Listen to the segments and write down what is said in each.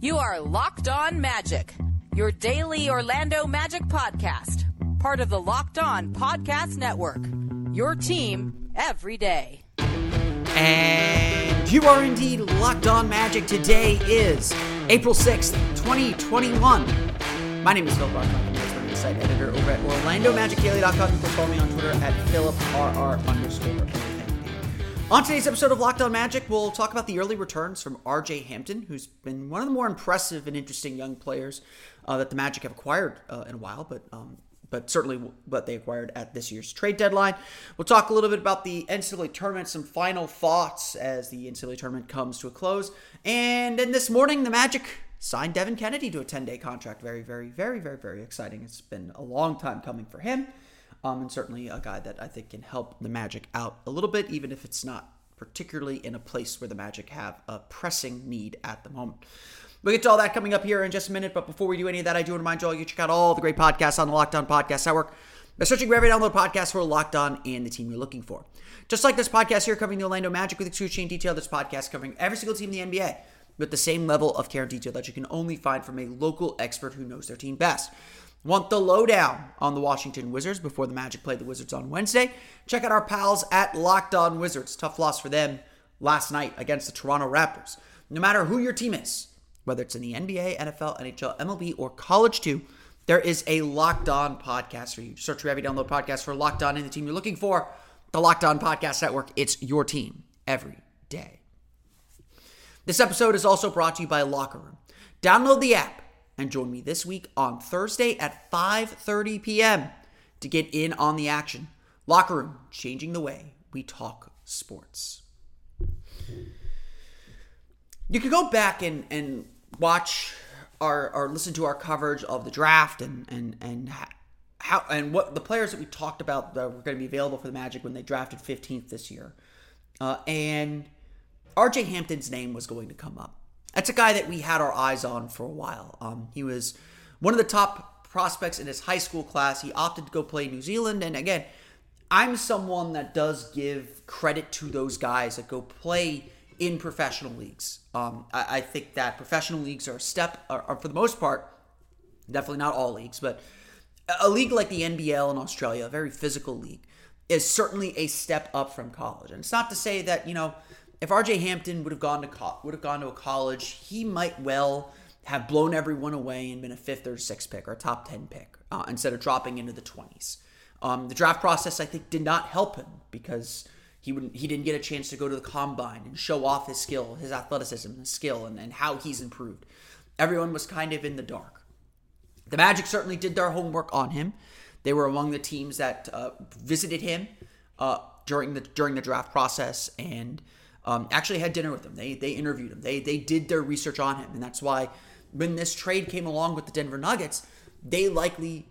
You are Locked On Magic, your daily Orlando Magic podcast, part of the Locked On Podcast Network. Your team every day. And you are indeed locked on magic. Today is April 6th, 2021. My name is Phil the site editor over at OrlandoMagicDaily.com. You can follow me on Twitter at PhilipRR underscore on today's episode of Locked On Magic, we'll talk about the early returns from RJ Hampton, who's been one of the more impressive and interesting young players uh, that the Magic have acquired uh, in a while, but um, but certainly what they acquired at this year's trade deadline. We'll talk a little bit about the NCAA tournament, some final thoughts as the NCAA tournament comes to a close. And then this morning, the Magic signed Devin Cannady to a 10 day contract. Very, very, very, very, very exciting. It's been a long time coming for him. Um, and certainly a guy that I think can help the Magic out a little bit, even if it's not particularly in a place where the Magic have a pressing need at the moment. We'll get to all that coming up here in just a minute. But before we do any of that, I do want to remind you all you check out all the great podcasts on the Locked On Podcast Network by searching wherever you download podcasts for Locked On and the team you're looking for. Just like this podcast here covering the Orlando Magic with excruciating detail, this podcast covering every single team in the NBA with the same level of care and detail that you can only find from a local expert who knows their team best. Want the lowdown on the Washington Wizards before the Magic play the Wizards on Wednesday? Check out our pals at Locked On Wizards. Tough loss for them last night against the Toronto Raptors. No matter who your team is, whether it's in the NBA, NFL, NHL, MLB, or college too, there is a Locked On podcast for you. Search for every download podcast for Locked On and the team you're looking for. The Locked On Podcast Network. It's your team every day. This episode is also brought to you by Locker Room. Download the app and join me this week on Thursday at 5:30 p.m. to get in on the action. Locker Room, changing the way we talk sports. You could go back and, and watch our or listen to our coverage of the draft and and and how and what the players that we talked about that were going to be available for the Magic when they drafted 15th this year, uh, and R.J. Hampton's name was going to come up. That's a guy that we had our eyes on for a while. Um, he was one of the top prospects in his high school class. He opted to go play New Zealand, and again, I'm someone that does give credit to those guys that go play in professional leagues. Um, I, I, think that professional leagues are a step, are, are, for the most part, definitely not all leagues, but a league like the NBL in Australia, a very physical league, is certainly a step up from college. And it's not to say that you know if RJ Hampton would have gone to co- would have gone to a college, he might well have blown everyone away and been a fifth or sixth pick or a top ten pick uh, instead of dropping into the twenties. Um, the draft process, I think, did not help him because he wouldn't he didn't get a chance to go to the combine and show off his skill, his athleticism, his skill, and, and how he's improved. Everyone was kind of in the dark. The Magic certainly did their homework on him. They were among the teams that uh, visited him uh, during the during the draft process and um, actually had dinner with him. They they interviewed him. They they did their research on him, and that's why when this trade came along with the Denver Nuggets, they likely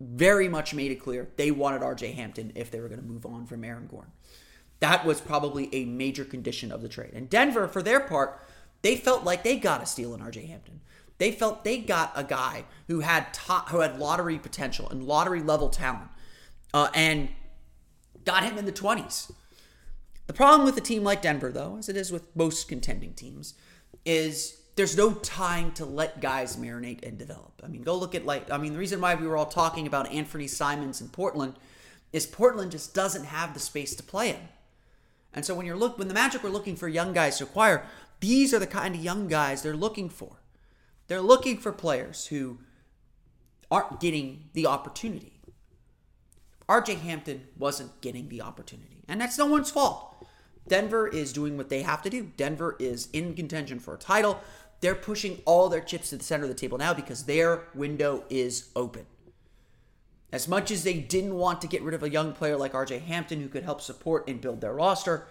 very much made it clear they wanted RJ Hampton if they were going to move on from Aaron Gordon. That was probably a major condition of the trade. And Denver, for their part, they felt like they got a steal in RJ Hampton. They felt they got a guy who had top, who had lottery potential and lottery level talent, uh, and got him in the twenties. The problem with a team like Denver, though, as it is with most contending teams, is there's no time to let guys marinate and develop. I mean, go look at like I mean, the reason why we were all talking about Anfernee Simons in Portland is Portland just doesn't have the space to play him. And so when you're look when the Magic were looking for young guys to acquire, these are the kind of young guys they're looking for. They're looking for players who aren't getting the opportunity. RJ Hampton wasn't getting the opportunity, and that's no one's fault. Denver is doing what they have to do. Denver is in contention for a title. They're pushing all their chips to the center of the table now because their window is open. As much as they didn't want to get rid of a young player like RJ Hampton who could help support and build their roster,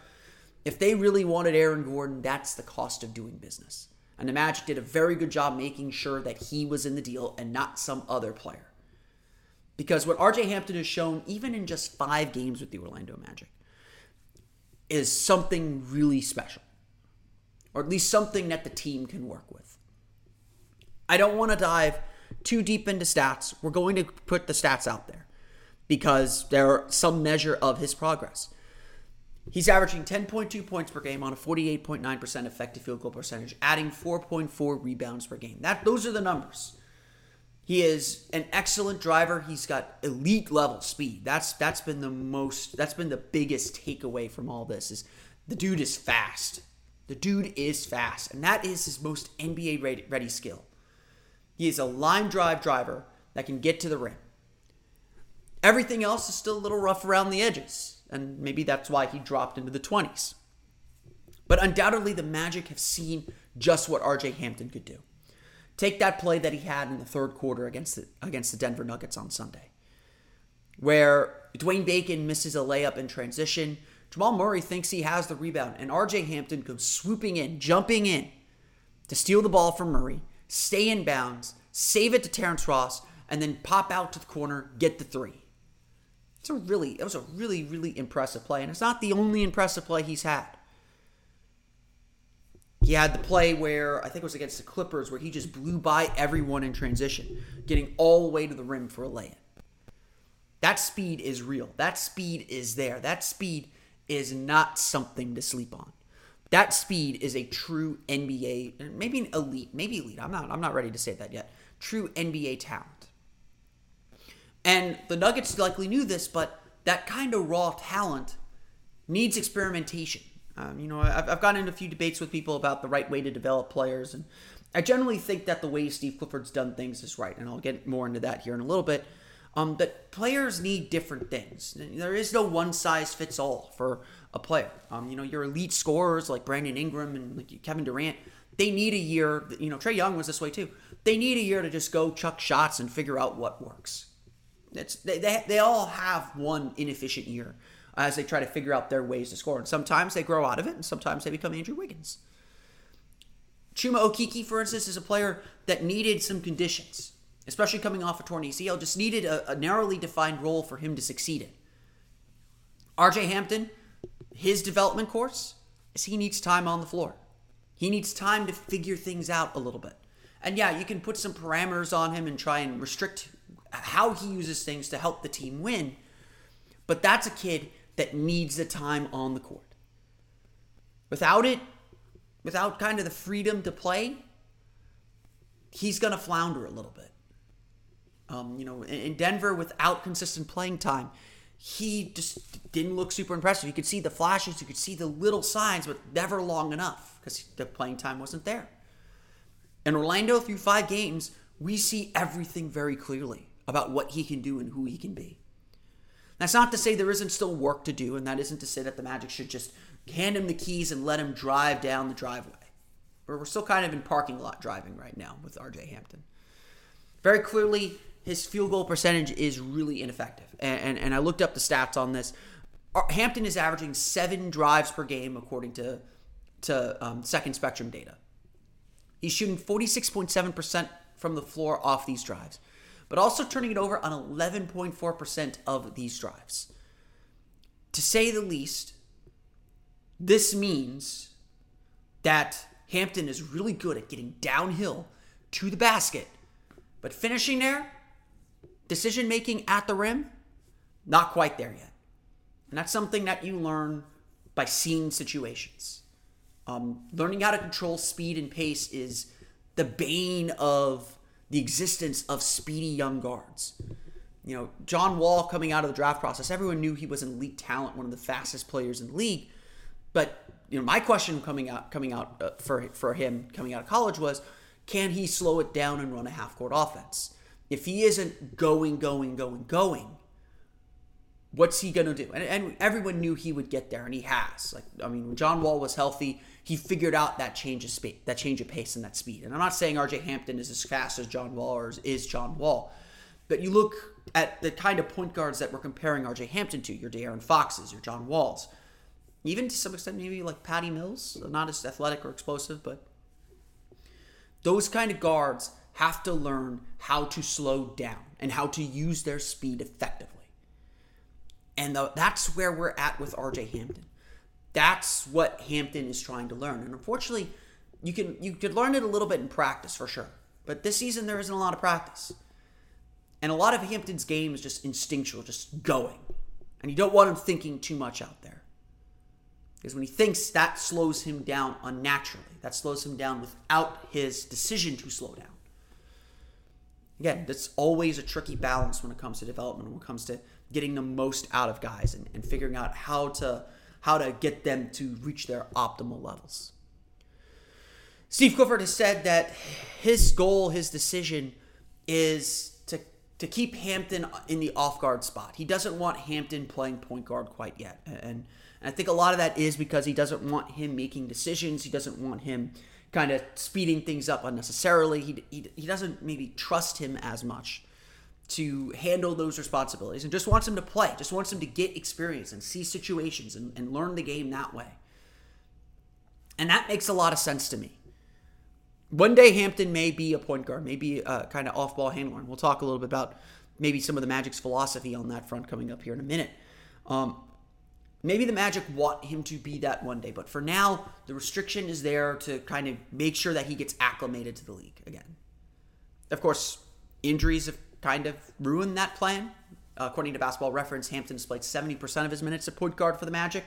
if they really wanted Aaron Gordon, that's the cost of doing business. And the Magic did a very good job making sure that he was in the deal and not some other player. Because what RJ Hampton has shown, even in just five games with the Orlando Magic, is something really special. Or at least something that the team can work with. I don't want to dive too deep into stats. We're going to put the stats out there because there are some measure of his progress. He's averaging 10.2 points per game on a 48.9% effective field goal percentage, adding 4.4 rebounds per game. That those are the numbers. He is an excellent driver. He's got elite level speed. That's that's been the most that's been the biggest takeaway from all this is the dude is fast. The dude is fast, and that is his most NBA ready, ready skill. He is a line drive driver that can get to the rim. Everything else is still a little rough around the edges, and maybe that's why he dropped into the 20s. But undoubtedly, the Magic have seen just what RJ Hampton could do. Take that play that he had in the third quarter against the, against the Denver Nuggets on Sunday, where Dwayne Bacon misses a layup in transition. Jamal Murray thinks he has the rebound, and RJ Hampton comes swooping in, jumping in to steal the ball from Murray, stay in bounds, save it to Terrence Ross, and then pop out to the corner, get the three. It's a really, it was a really, really impressive play, and it's not the only impressive play he's had. He had the play where I think it was against the Clippers where he just blew by everyone in transition, getting all the way to the rim for a layup. That speed is real. That speed is there. That speed is not something to sleep on. That speed is a true NBA, maybe an elite, maybe elite. I'm not I'm not ready to say that yet. True NBA talent. And the Nuggets likely knew this, but that kind of raw talent needs experimentation. Um, you know, I've, I've gotten into a few debates with people about the right way to develop players, and I generally think that the way Steve Clifford's done things is right, and I'll get more into that here in a little bit. Um, players need different things. There is no one size fits all for a player. Um, you know, your elite scorers like Brandon Ingram and like Kevin Durant, they need a year. You know, Trae Young was this way too. They need a year to just go chuck shots and figure out what works. It's they, they, they all have one inefficient year as they try to figure out their ways to score. And sometimes they grow out of it, and sometimes they become Andrew Wiggins. Chuma Okeke, for instance, is a player that needed some conditions, especially coming off a torn ACL, just needed a, a narrowly defined role for him to succeed in. RJ Hampton, his development course is he needs time on the floor. He needs time to figure things out a little bit. And yeah, you can put some parameters on him and try and restrict how he uses things to help the team win. But that's a kid that needs the time on the court. Without it, without kind of the freedom to play, he's going to flounder a little bit. Um, you know, in Denver, without consistent playing time, he just didn't look super impressive. You could see the flashes, you could see the little signs, but never long enough because the playing time wasn't there. In Orlando, through five games, we see everything very clearly about what he can do and who he can be. That's not to say there isn't still work to do, and that isn't to say that the Magic should just hand him the keys and let him drive down the driveway. But we're still kind of in parking lot driving right now with RJ Hampton. Very clearly, his field goal percentage is really ineffective. And, and, and I looked up the stats on this. Hampton is averaging seven drives per game according to, to um, Second Spectrum data. He's shooting 46.7% from the floor off these drives but also turning it over on 11.4% of these drives. To say the least, this means that Hampton is really good at getting downhill to the basket, but finishing there, decision making at the rim, not quite there yet. And that's something that you learn by seeing situations. Um, learning how to control speed and pace is the bane of the existence of speedy young guards. You know, John Wall coming out of the draft process, everyone knew he was an elite talent, one of the fastest players in the league. But you know, my question coming out coming out uh, for for him coming out of college was, can he slow it down and run a half court offense? If he isn't going, going, going, going, what's he gonna do? And, and everyone knew he would get there, and he has. Like, I mean, when John Wall was healthy, he figured out that change of space, that change of pace and that speed. And I'm not saying RJ Hampton is as fast as John Wall or is John Wall, but you look at the kind of point guards that we're comparing RJ Hampton to, your De'Aaron Foxes, your John Walls, even to some extent maybe like Patty Mills, not as athletic or explosive, but Those kind of guards have to learn how to slow down and how to use their speed effectively. And the, that's where we're at with RJ Hampton. That's what Hampton is trying to learn. And unfortunately, you can you could learn it a little bit in practice for sure. But this season there isn't a lot of practice. And a lot of Hampton's game is just instinctual, just going. And you don't want him thinking too much out there. Because when he thinks, that slows him down unnaturally. That slows him down without his decision to slow down. Again, that's always a tricky balance when it comes to development, when it comes to getting the most out of guys and, and figuring out how to how to get them to reach their optimal levels. Steve Clifford has said that his goal, his decision is to to keep Hampton in the off guard spot. He doesn't want Hampton playing point guard quite yet. And, and I think a lot of that is because he doesn't want him making decisions. He doesn't want him kind of speeding things up unnecessarily. He, he, he doesn't maybe trust him as much to handle those responsibilities and just wants him to play, just wants him to get experience and see situations and, and learn the game that way. And that makes a lot of sense to me. One day Hampton may be a point guard, maybe a kind of off ball handler. And we'll talk a little bit about maybe some of the Magic's philosophy on that front coming up here in a minute. Um, maybe the Magic want him to be that one day, but for now, the restriction is there to kind of make sure that he gets acclimated to the league again. Of course, injuries have kind of ruined that plan. Uh, according to Basketball Reference, Hampton has played 70% of his minutes at point guard for the Magic.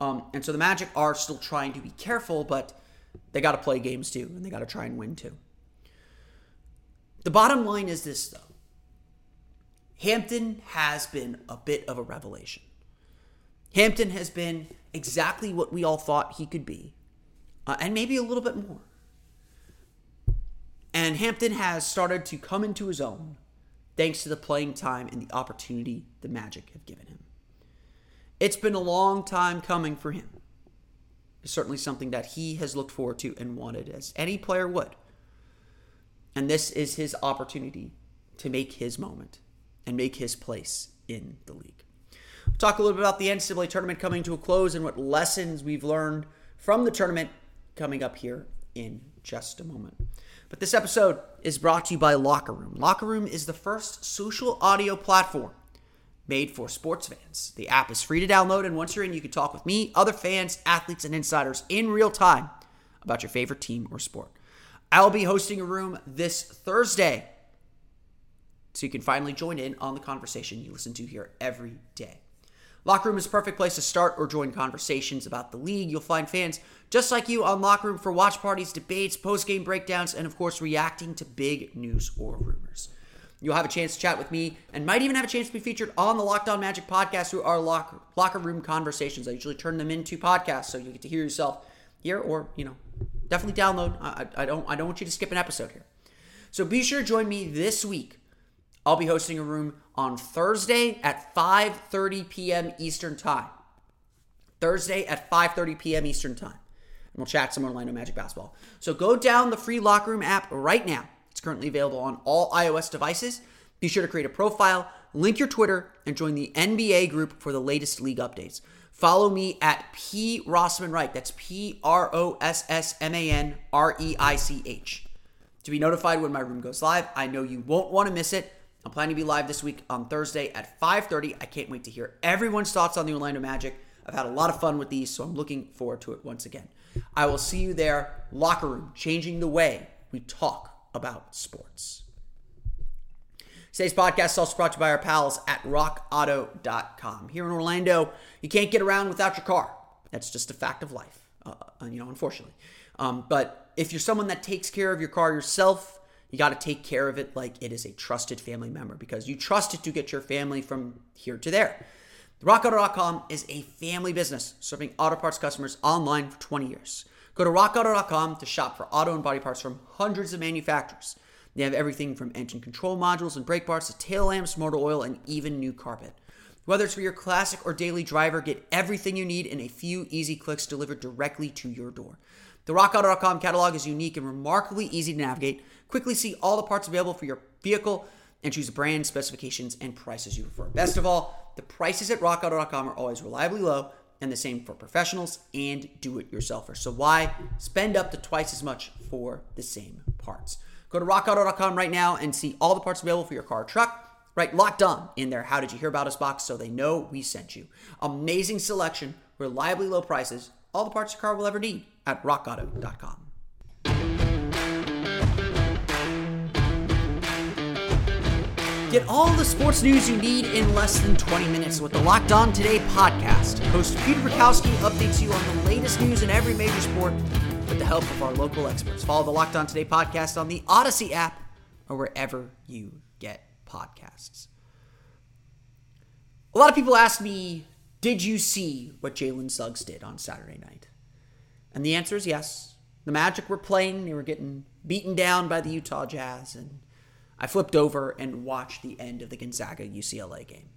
Um, and so the Magic are still trying to be careful, but they got to play games too, and they got to try and win too. The bottom line is this, though Hampton has been a bit of a revelation. Hampton has been exactly what we all thought he could be, uh, and maybe a little bit more. And Hampton has started to come into his own thanks to the playing time and the opportunity the Magic have given him. It's been a long time coming for him is certainly something that he has looked forward to and wanted, as any player would. And this is his opportunity to make his moment and make his place in the league. We'll talk a little bit about the NCAA tournament coming to a close and what lessons we've learned from the tournament coming up here in just a moment. But this episode is brought to you by Locker Room. Locker Room is the first social audio platform made for sports fans. The app is free to download, and once you're in, you can talk with me, other fans, athletes, and insiders in real time about your favorite team or sport. I'll be hosting a room this Thursday, so you can finally join in on the conversation you listen to here every day. Locker Room is a perfect place to start or join conversations about the league. You'll find fans just like you on Locker Room for watch parties, debates, post game breakdowns, and of course, reacting to big news or rumors. You'll have a chance to chat with me and might even have a chance to be featured on the Locked On Magic podcast through our locker, locker room conversations. I usually turn them into podcasts so you get to hear yourself here or, you know, definitely download. I, I, don't I don't want you to skip an episode here. So be sure to join me this week. I'll be hosting a room on Thursday at 5:30 p.m. Eastern Time. Thursday at 5:30 p.m. Eastern Time. And we'll chat some Orlando Magic basketball. So go down the free Locker Room app right now it's currently available on all iOS devices. Be sure to create a profile, link your Twitter, and join the NBA group for the latest league updates. Follow me at P Rossman Reich. That's P R O S S M A N R E I C H. To be notified when my room goes live, I know you won't want to miss it. I'm planning to be live this week on Thursday at 5:30. I can't wait to hear everyone's thoughts on the Orlando Magic. I've had a lot of fun with these, so I'm looking forward to it once again. I will see you there. Locker room, changing the way we talk about sports. Today's podcast is also brought to you by our pals at rockauto.com. Here in Orlando, you can't get around without your car. That's just a fact of life, uh, uh you know, unfortunately. Um, but if you're someone that takes care of your car yourself, you got to take care of it like it is a trusted family member because you trust it to get your family from here to there. RockAuto.com is a family business serving auto parts customers online for 20 years. Go to rockauto.com to shop for auto and body parts from hundreds of manufacturers. They have everything from engine control modules and brake parts to tail lamps, motor oil, and even new carpet. Whether it's for your classic or daily driver, get everything you need in a few easy clicks delivered directly to your door. The RockAuto.com catalog is unique and remarkably easy to navigate. Quickly see all the parts available for your vehicle and choose the brand, specifications, and prices you prefer. Best of all, the prices at RockAuto.com are always reliably low and the same for professionals and do it yourselfers. So why spend up to twice as much for the same parts? Go to rockauto.com right now and see all the parts available for your car or truck. Right, locked on in there. How did you hear about us box so they know we sent you? Amazing selection, reliably low prices, all the parts your car will ever need at rockauto.com. Get all the sports news you need in less than 20 minutes with the Locked On Today podcast. Host Peter Bukowski updates you on the latest news in every major sport with the help of our local experts. Follow the Locked On Today podcast on the Odyssey app or wherever you get podcasts. A lot of people ask me, did you see what Jalen Suggs did on Saturday night? And the answer is yes. The Magic were playing, they were getting beaten down by the Utah Jazz, and I flipped over and watched the end of the Gonzaga UCLA game.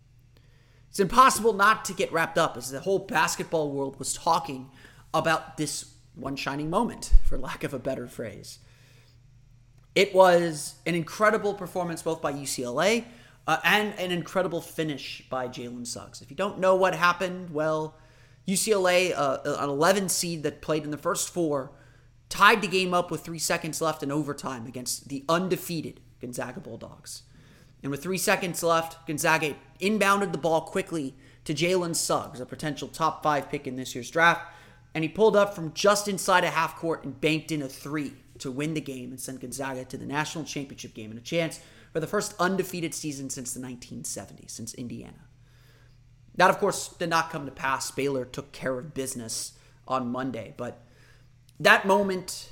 It's impossible not to get wrapped up as the whole basketball world was talking about this one shining moment, for lack of a better phrase. It was an incredible performance both by UCLA uh, and an incredible finish by Jalen Suggs. If you don't know what happened, well, UCLA, uh, an 11 seed that played in the first four, tied the game up with three seconds left in overtime against the undefeated Gonzaga Bulldogs. And with three seconds left, Gonzaga inbounded the ball quickly to Jalen Suggs, a potential top five pick in this year's draft, and he pulled up from just inside a half court and banked in a three to win the game and send Gonzaga to the national championship game and a chance for the first undefeated season since the 1970s, since Indiana. That, of course, did not come to pass. Baylor took care of business on Monday, but that moment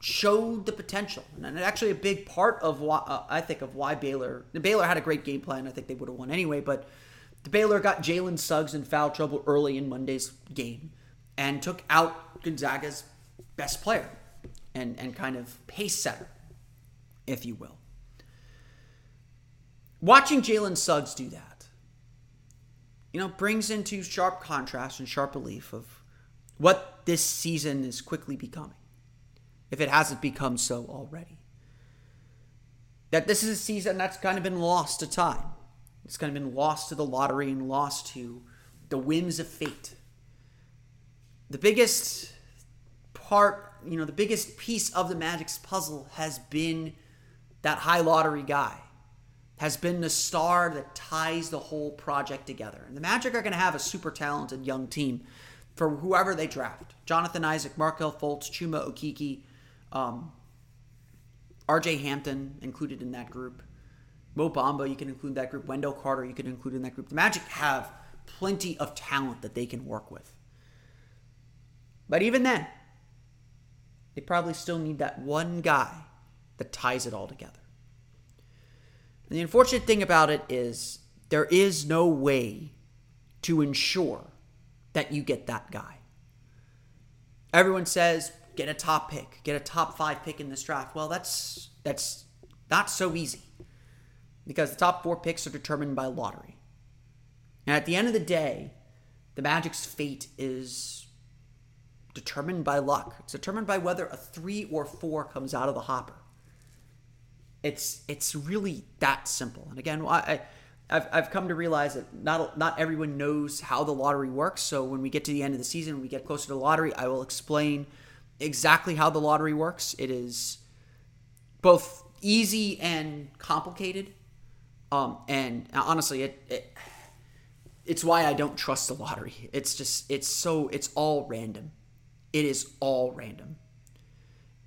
showed the potential, and actually a big part of why uh, I think of why Baylor. Baylor had a great game plan. I think they would have won anyway, but the Baylor got Jalen Suggs in foul trouble early in Monday's game and took out Gonzaga's best player and and kind of pace setter, if you will. Watching Jalen Suggs do that, you know, brings into sharp contrast and sharp relief of what this season is quickly becoming if it hasn't become so already. That this is a season that's kind of been lost to time. It's kind of been lost to the lottery and lost to the whims of fate. The biggest part, you know, the biggest piece of the Magic's puzzle has been that high lottery guy, has been the star that ties the whole project together. And the Magic are going to have a super talented young team for whoever they draft. Jonathan Isaac, Markelle Fultz, Chuma Okeke, um, RJ Hampton included in that group. Mo Bamba, you can include that group. Wendell Carter, you can include in that group. The Magic have plenty of talent that they can work with. But even then, they probably still need that one guy that ties it all together. And the unfortunate thing about it is there is no way to ensure that you get that guy. Everyone says get a top pick, get a top five pick in this draft. Well, that's that's not so easy because the top four picks are determined by lottery. And at the end of the day, the Magic's fate is determined by luck. It's determined by whether a three or four comes out of the hopper. It's it's really that simple. And again, I, I've, I've come to realize that not not everyone knows how the lottery works. So when we get to the end of the season, we get closer to the lottery, I will explain exactly how the lottery works. It is both easy and complicated. Um, and honestly, it, it it's why I don't trust the lottery. It's just it's so it's all random. It is all random.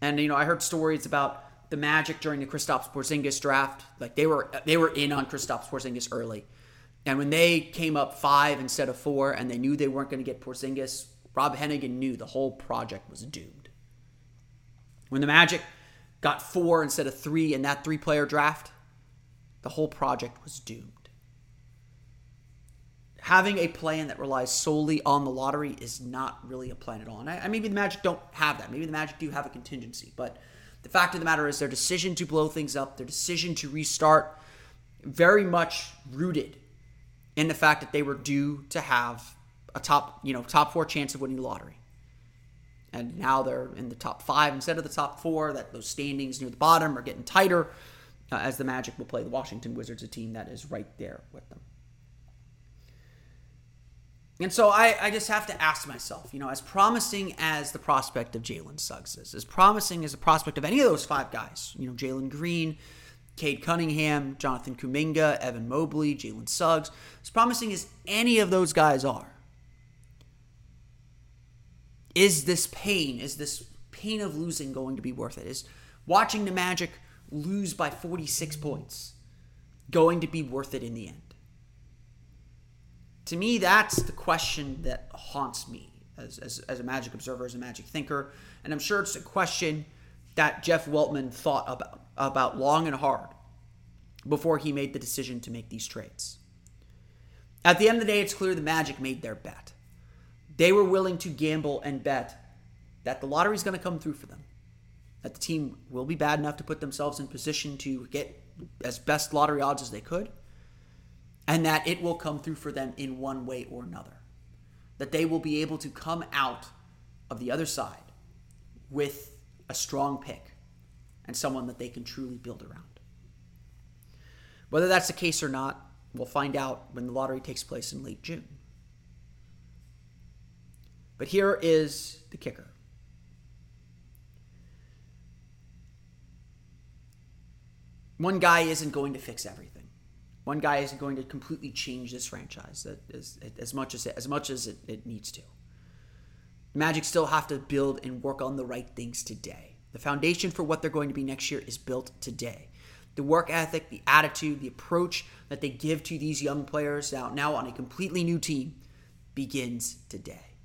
And you know, I heard stories about the Magic during the Kristaps Porzingis draft. Like they were they were in on Kristaps Porzingis early. And when they came up five instead of four, and they knew they weren't going to get Porzingis, Rob Hennigan knew the whole project was doomed. When the Magic got four instead of three in that three player draft, the whole project was doomed. Having a plan that relies solely on the lottery is not really a plan at all. And I, I maybe the Magic don't have that. Maybe the Magic do have a contingency, but the fact of the matter is their decision to blow things up, their decision to restart, very much rooted in the fact that they were due to have a top, you know, top four chance of winning the lottery and now they're in the top five instead of the top four. That those standings near the bottom are getting tighter uh, as the Magic will play the Washington Wizards, a team that is right there with them. And so I, I just have to ask myself, you know, as promising as the prospect of Jalen Suggs is, as promising as the prospect of any of those five guys, you know, Jalen Green, Cade Cunningham, Jonathan Kuminga, Evan Mobley, Jalen Suggs, as promising as any of those guys are, is this pain, is this pain of losing going to be worth it? Is watching the Magic lose by 46 points going to be worth it in the end? To me, that's the question that haunts me as, as, as a Magic observer, as a Magic thinker. And I'm sure it's a question that Jeff Weltman thought about, about long and hard before he made the decision to make these trades. At the end of the day, it's clear the Magic made their bet. They were willing to gamble and bet that the lottery is going to come through for them. That the team will be bad enough to put themselves in position to get as best lottery odds as they could and that it will come through for them in one way or another. That they will be able to come out of the other side with a strong pick and someone that they can truly build around. Whether that's the case or not, we'll find out when the lottery takes place in late June. But here is the kicker. One guy isn't going to fix everything. One guy isn't going to completely change this franchise as, as much as it, as much as it, it needs to. Magic still have to build and work on the right things today. The foundation for what they're going to be next year is built today. The work ethic, the attitude, the approach that they give to these young players now, now on a completely new team begins today.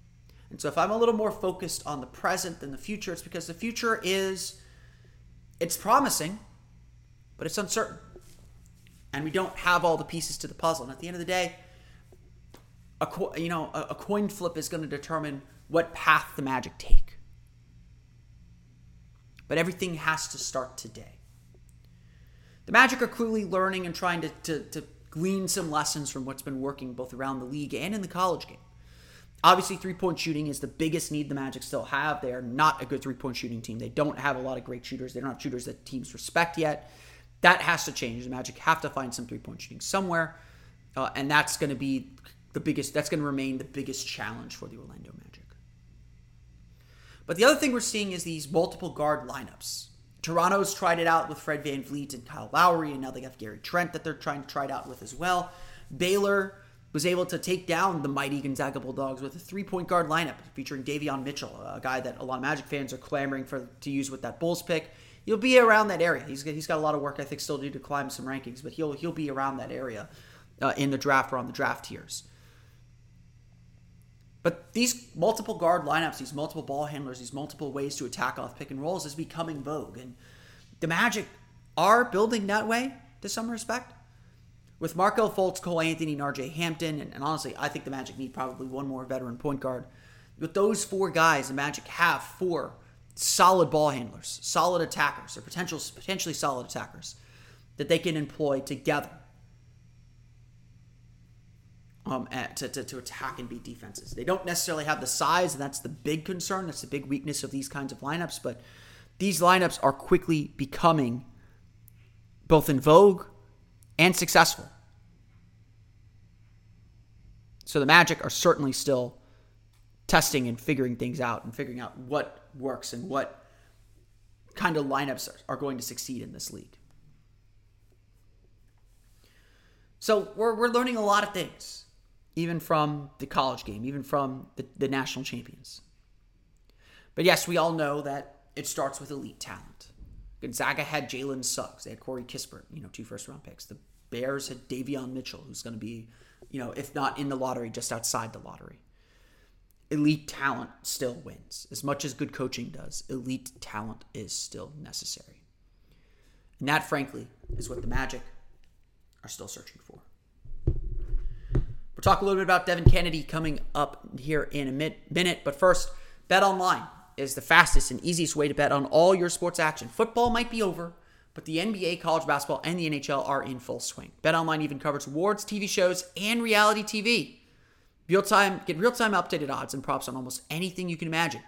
And so if I'm a little more focused on the present than the future, it's because the future is it's promising, but it's uncertain and we don't have all the pieces to the puzzle. And at the end of the day, a co- you know a, a coin flip is going to determine what path the Magic take. But everything has to start today. The Magic are clearly learning and trying to, to, to glean some lessons from what's been working both around the league and in the college game. Obviously, three point shooting is the biggest need the Magic still have. They are not a good three point shooting team. They don't have a lot of great shooters. They're not have shooters that teams respect yet. That has to change. The Magic have to find some three point shooting somewhere, uh, and that's going to be the biggest. That's going to remain the biggest challenge for the Orlando Magic. But the other thing we're seeing is these multiple guard lineups. Toronto's tried it out with Fred Van VanVleet and Kyle Lowry, and now they have Gary Trent that they're trying to try it out with as well. Baylor was able to take down the mighty Gonzaga Bulldogs with a three-point guard lineup featuring Davion Mitchell, a guy that a lot of Magic fans are clamoring for to use with that Bulls pick he'll be around that area. He's he's got a lot of work I think still to do to climb some rankings, but he'll he'll be around that area uh, in the draft or on the draft tiers. But these multiple guard lineups, these multiple ball handlers, these multiple ways to attack off pick and rolls is becoming vogue, and the Magic are building that way to some respect. With Markelle Fultz, Cole Anthony, and RJ Hampton, and, and honestly, I think the Magic need probably one more veteran point guard. With those four guys, the Magic have four solid ball handlers, solid attackers, or potential, potentially solid attackers that they can employ together um, at, to, to, to attack and beat defenses. They don't necessarily have the size, and that's the big concern. That's the big weakness of these kinds of lineups. But these lineups are quickly becoming both in vogue and successful. So the Magic are certainly still testing and figuring things out and figuring out what works and what kind of lineups are, going to succeed in this league. So we're, we're learning a lot of things, even from the college game, even from the, the national champions. But yes, we all know that it starts with elite talent. Gonzaga had Jalen Suggs. They had Corey Kispert, you know, two first round picks. The Bears had Davion Mitchell, who's going to be, you know, if not in the lottery, just outside the lottery elite talent still wins. As much as good coaching does, elite talent is still necessary. And that, frankly, is what the Magic are still searching for. We'll talk a little bit about Devin Cannady coming up here in a minute, but first, Bet Online is the fastest and easiest way to bet on all your sports action. Football might be over, but the NBA, college basketball, and the NHL are in full swing. Bet Online even covers awards, TV shows, and reality TV. Real time, get real time updated odds and props on almost anything you can imagine.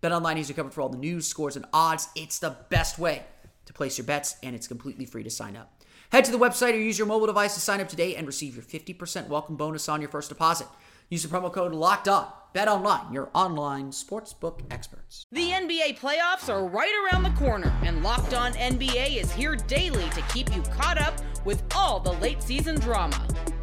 BetOnline is covered for all the news, scores, and odds. It's the best way to place your bets, and it's completely free to sign up. Head to the website or use your mobile device to sign up today and receive your 50% welcome bonus on your first deposit. Use the promo code Locked On. Bet online, your online sportsbook experts. The NBA playoffs are right around the corner, and Locked On NBA is here daily to keep you caught up with all the late season drama.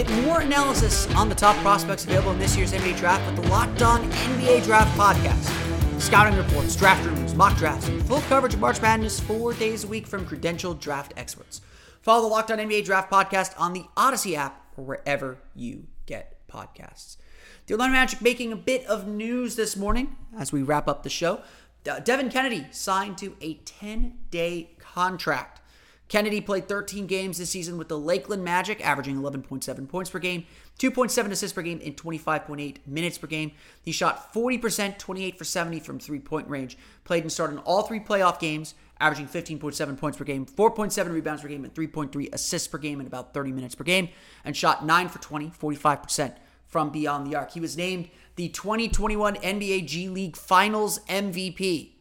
Get more analysis on the top prospects available in this year's NBA draft with the Locked On NBA Draft Podcast. Scouting reports, draft rumors, mock drafts, and full coverage of March Madness four days a week from credentialed draft experts. Follow the Locked On NBA Draft Podcast on the Odyssey app or wherever you get podcasts. The Orlando Magic making a bit of news this morning as we wrap up the show. Devin Cannady signed to a 10 day contract. Cannady played 13 games this season with the Lakeland Magic, averaging 11.7 points per game, 2.7 assists per game, and 25.8 minutes per game. He shot 40%, 28 for 70 from three point range. Played and started in all three playoff games, averaging 15.7 points per game, 4.7 rebounds per game, and 3.3 assists per game in about 30 minutes per game, and shot 9 for 20, 45% from beyond the arc. He was named the 2021 NBA G League Finals MVP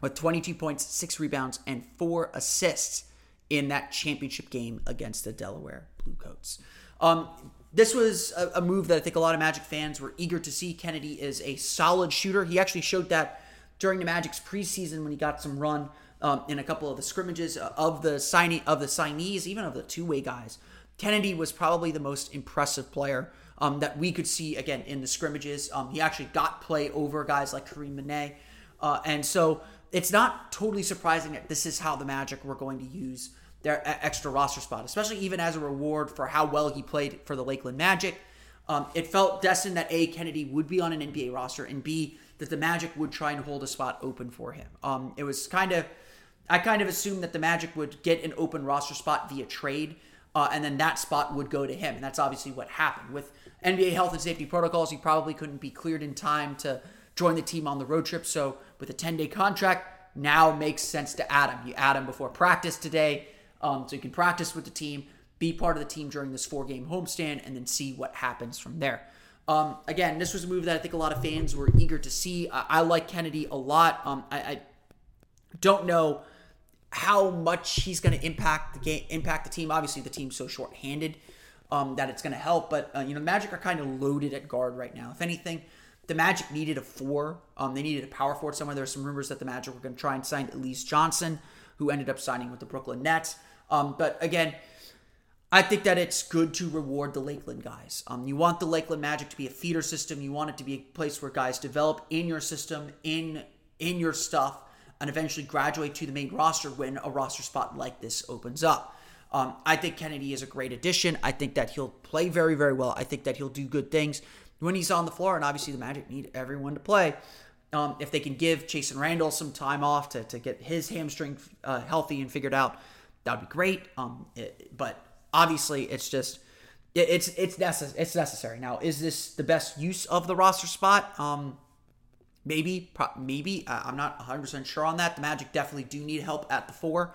with 22 points, six rebounds, and four assists in that championship game against the Delaware Bluecoats. Um, this was a, a, move that I think a lot of Magic fans were eager to see. Cannady is a solid shooter. He actually showed that during the Magic's preseason when he got some run um, in a couple of the scrimmages of the signing of the signees, even of the two-way guys. Cannady was probably the most impressive player um, that we could see again in the scrimmages. Um, he actually got play over guys like Karim Mane, uh, and so it's not totally surprising that this is how the Magic were going to use their extra roster spot, especially even as a reward for how well he played for the Lakeland Magic. Um, it felt destined that A, Cannady would be on an NBA roster, and B, that the Magic would try and hold a spot open for him. Um, it was kind of, I kind of assumed that the Magic would get an open roster spot via trade, uh, and then that spot would go to him. And that's obviously what happened. With NBA health and safety protocols, he probably couldn't be cleared in time to join the team on the road trip. So with a 10 day contract, now makes sense to add him. You add him before practice today, um, so you can practice with the team, be part of the team during this four game homestand, and then see what happens from there. Um, again, this was a move that I think a lot of fans were eager to see. I, I like Cannady a lot. Um, I, I, don't know how much he's going to impact the game, impact the team. Obviously, the team's so short-handed um, that it's going to help. But uh, you know, Magic are kind of loaded at guard right now. If anything, the Magic needed a four. Um, they needed a power forward somewhere. There were some rumors that the Magic were going to try and sign Alize Johnson, who ended up signing with the Brooklyn Nets. Um, but again, I think that it's good to reward the Lakeland guys. Um, you want the Lakeland Magic to be a feeder system. You want it to be a place where guys develop in your system, in in your stuff, and eventually graduate to the main roster when a roster spot like this opens up. Um, I think Cannady is a great addition. I think that he'll play very, very well. I think that he'll do good things when he's on the floor. And obviously, the Magic need everyone to play. Um, if they can give Chasson Randle some time off to, to get his hamstring uh, healthy and figured out, that would be great. Um, it, but obviously, it's just it, it's it's necess- it's necessary. Now, is this the best use of the roster spot? Um, maybe, pro- maybe. I'm not 100 percent sure on that. The Magic definitely do need help at the four.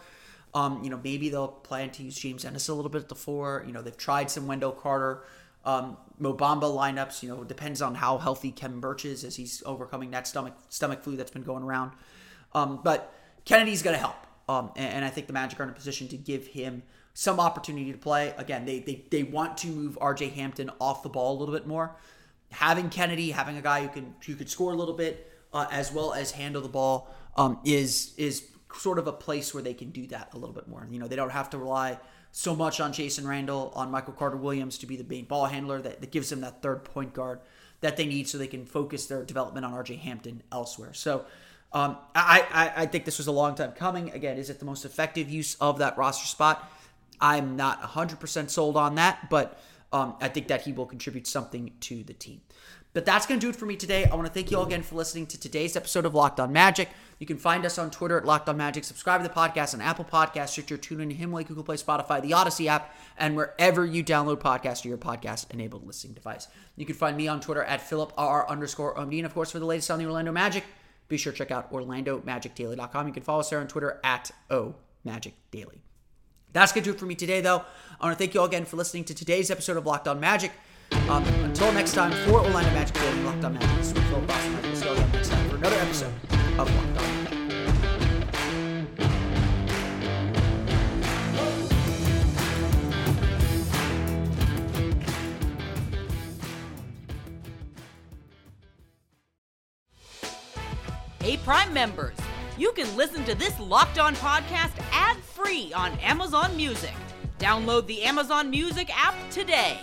Um, you know, maybe they'll plan to use James Ennis a little bit at the four. You know, they've tried some Wendell Carter, um, Mo Bamba lineups. You know, depends on how healthy Khem Birch is as he's overcoming that stomach stomach flu that's been going around. Um, but Cannady's going to help, um, and, and I think the Magic are in a position to give him some opportunity to play. Again, they they they want to move R.J. Hampton off the ball a little bit more. Having Cannady, having a guy who can who could score a little bit uh, as well as handle the ball um, is is sort of a place where they can do that a little bit more. You know, they don't have to rely so much on Chasson Randle, on Michael Carter Williams to be the main ball handler that, that gives them that third point guard that they need so they can focus their development on RJ Hampton elsewhere. So um, I, I, I think this was a long time coming. Again, is it the most effective use of that roster spot? I'm not 100% sold on that, but um, I think that he will contribute something to the team. But that's going to do it for me today. I want to thank you all again for listening to today's episode of Locked On Magic. You can find us on Twitter at Locked On Magic. Subscribe to the podcast on Apple Podcasts, Stitcher, TuneIn, Himalaya, Google Play, Spotify, the Odyssey app, and wherever you download podcasts or your podcast-enabled listening device. You can find me on Twitter at PhilipR underscore OMD. And, of course, for the latest on the Orlando Magic, be sure to check out OrlandoMagicDaily.com. You can follow us there on Twitter at OMagicDaily. That's going to do it for me today, though. I want to thank you all again for listening to today's episode of Locked On Magic. Um, until next time, for Orlando Magic Daily Locked On Magic, this is Phil Boston. We'll see you next time for another episode of Locked On. Hey, Prime members, you can listen to this Locked On podcast ad free on Amazon Music. Download the Amazon Music app today.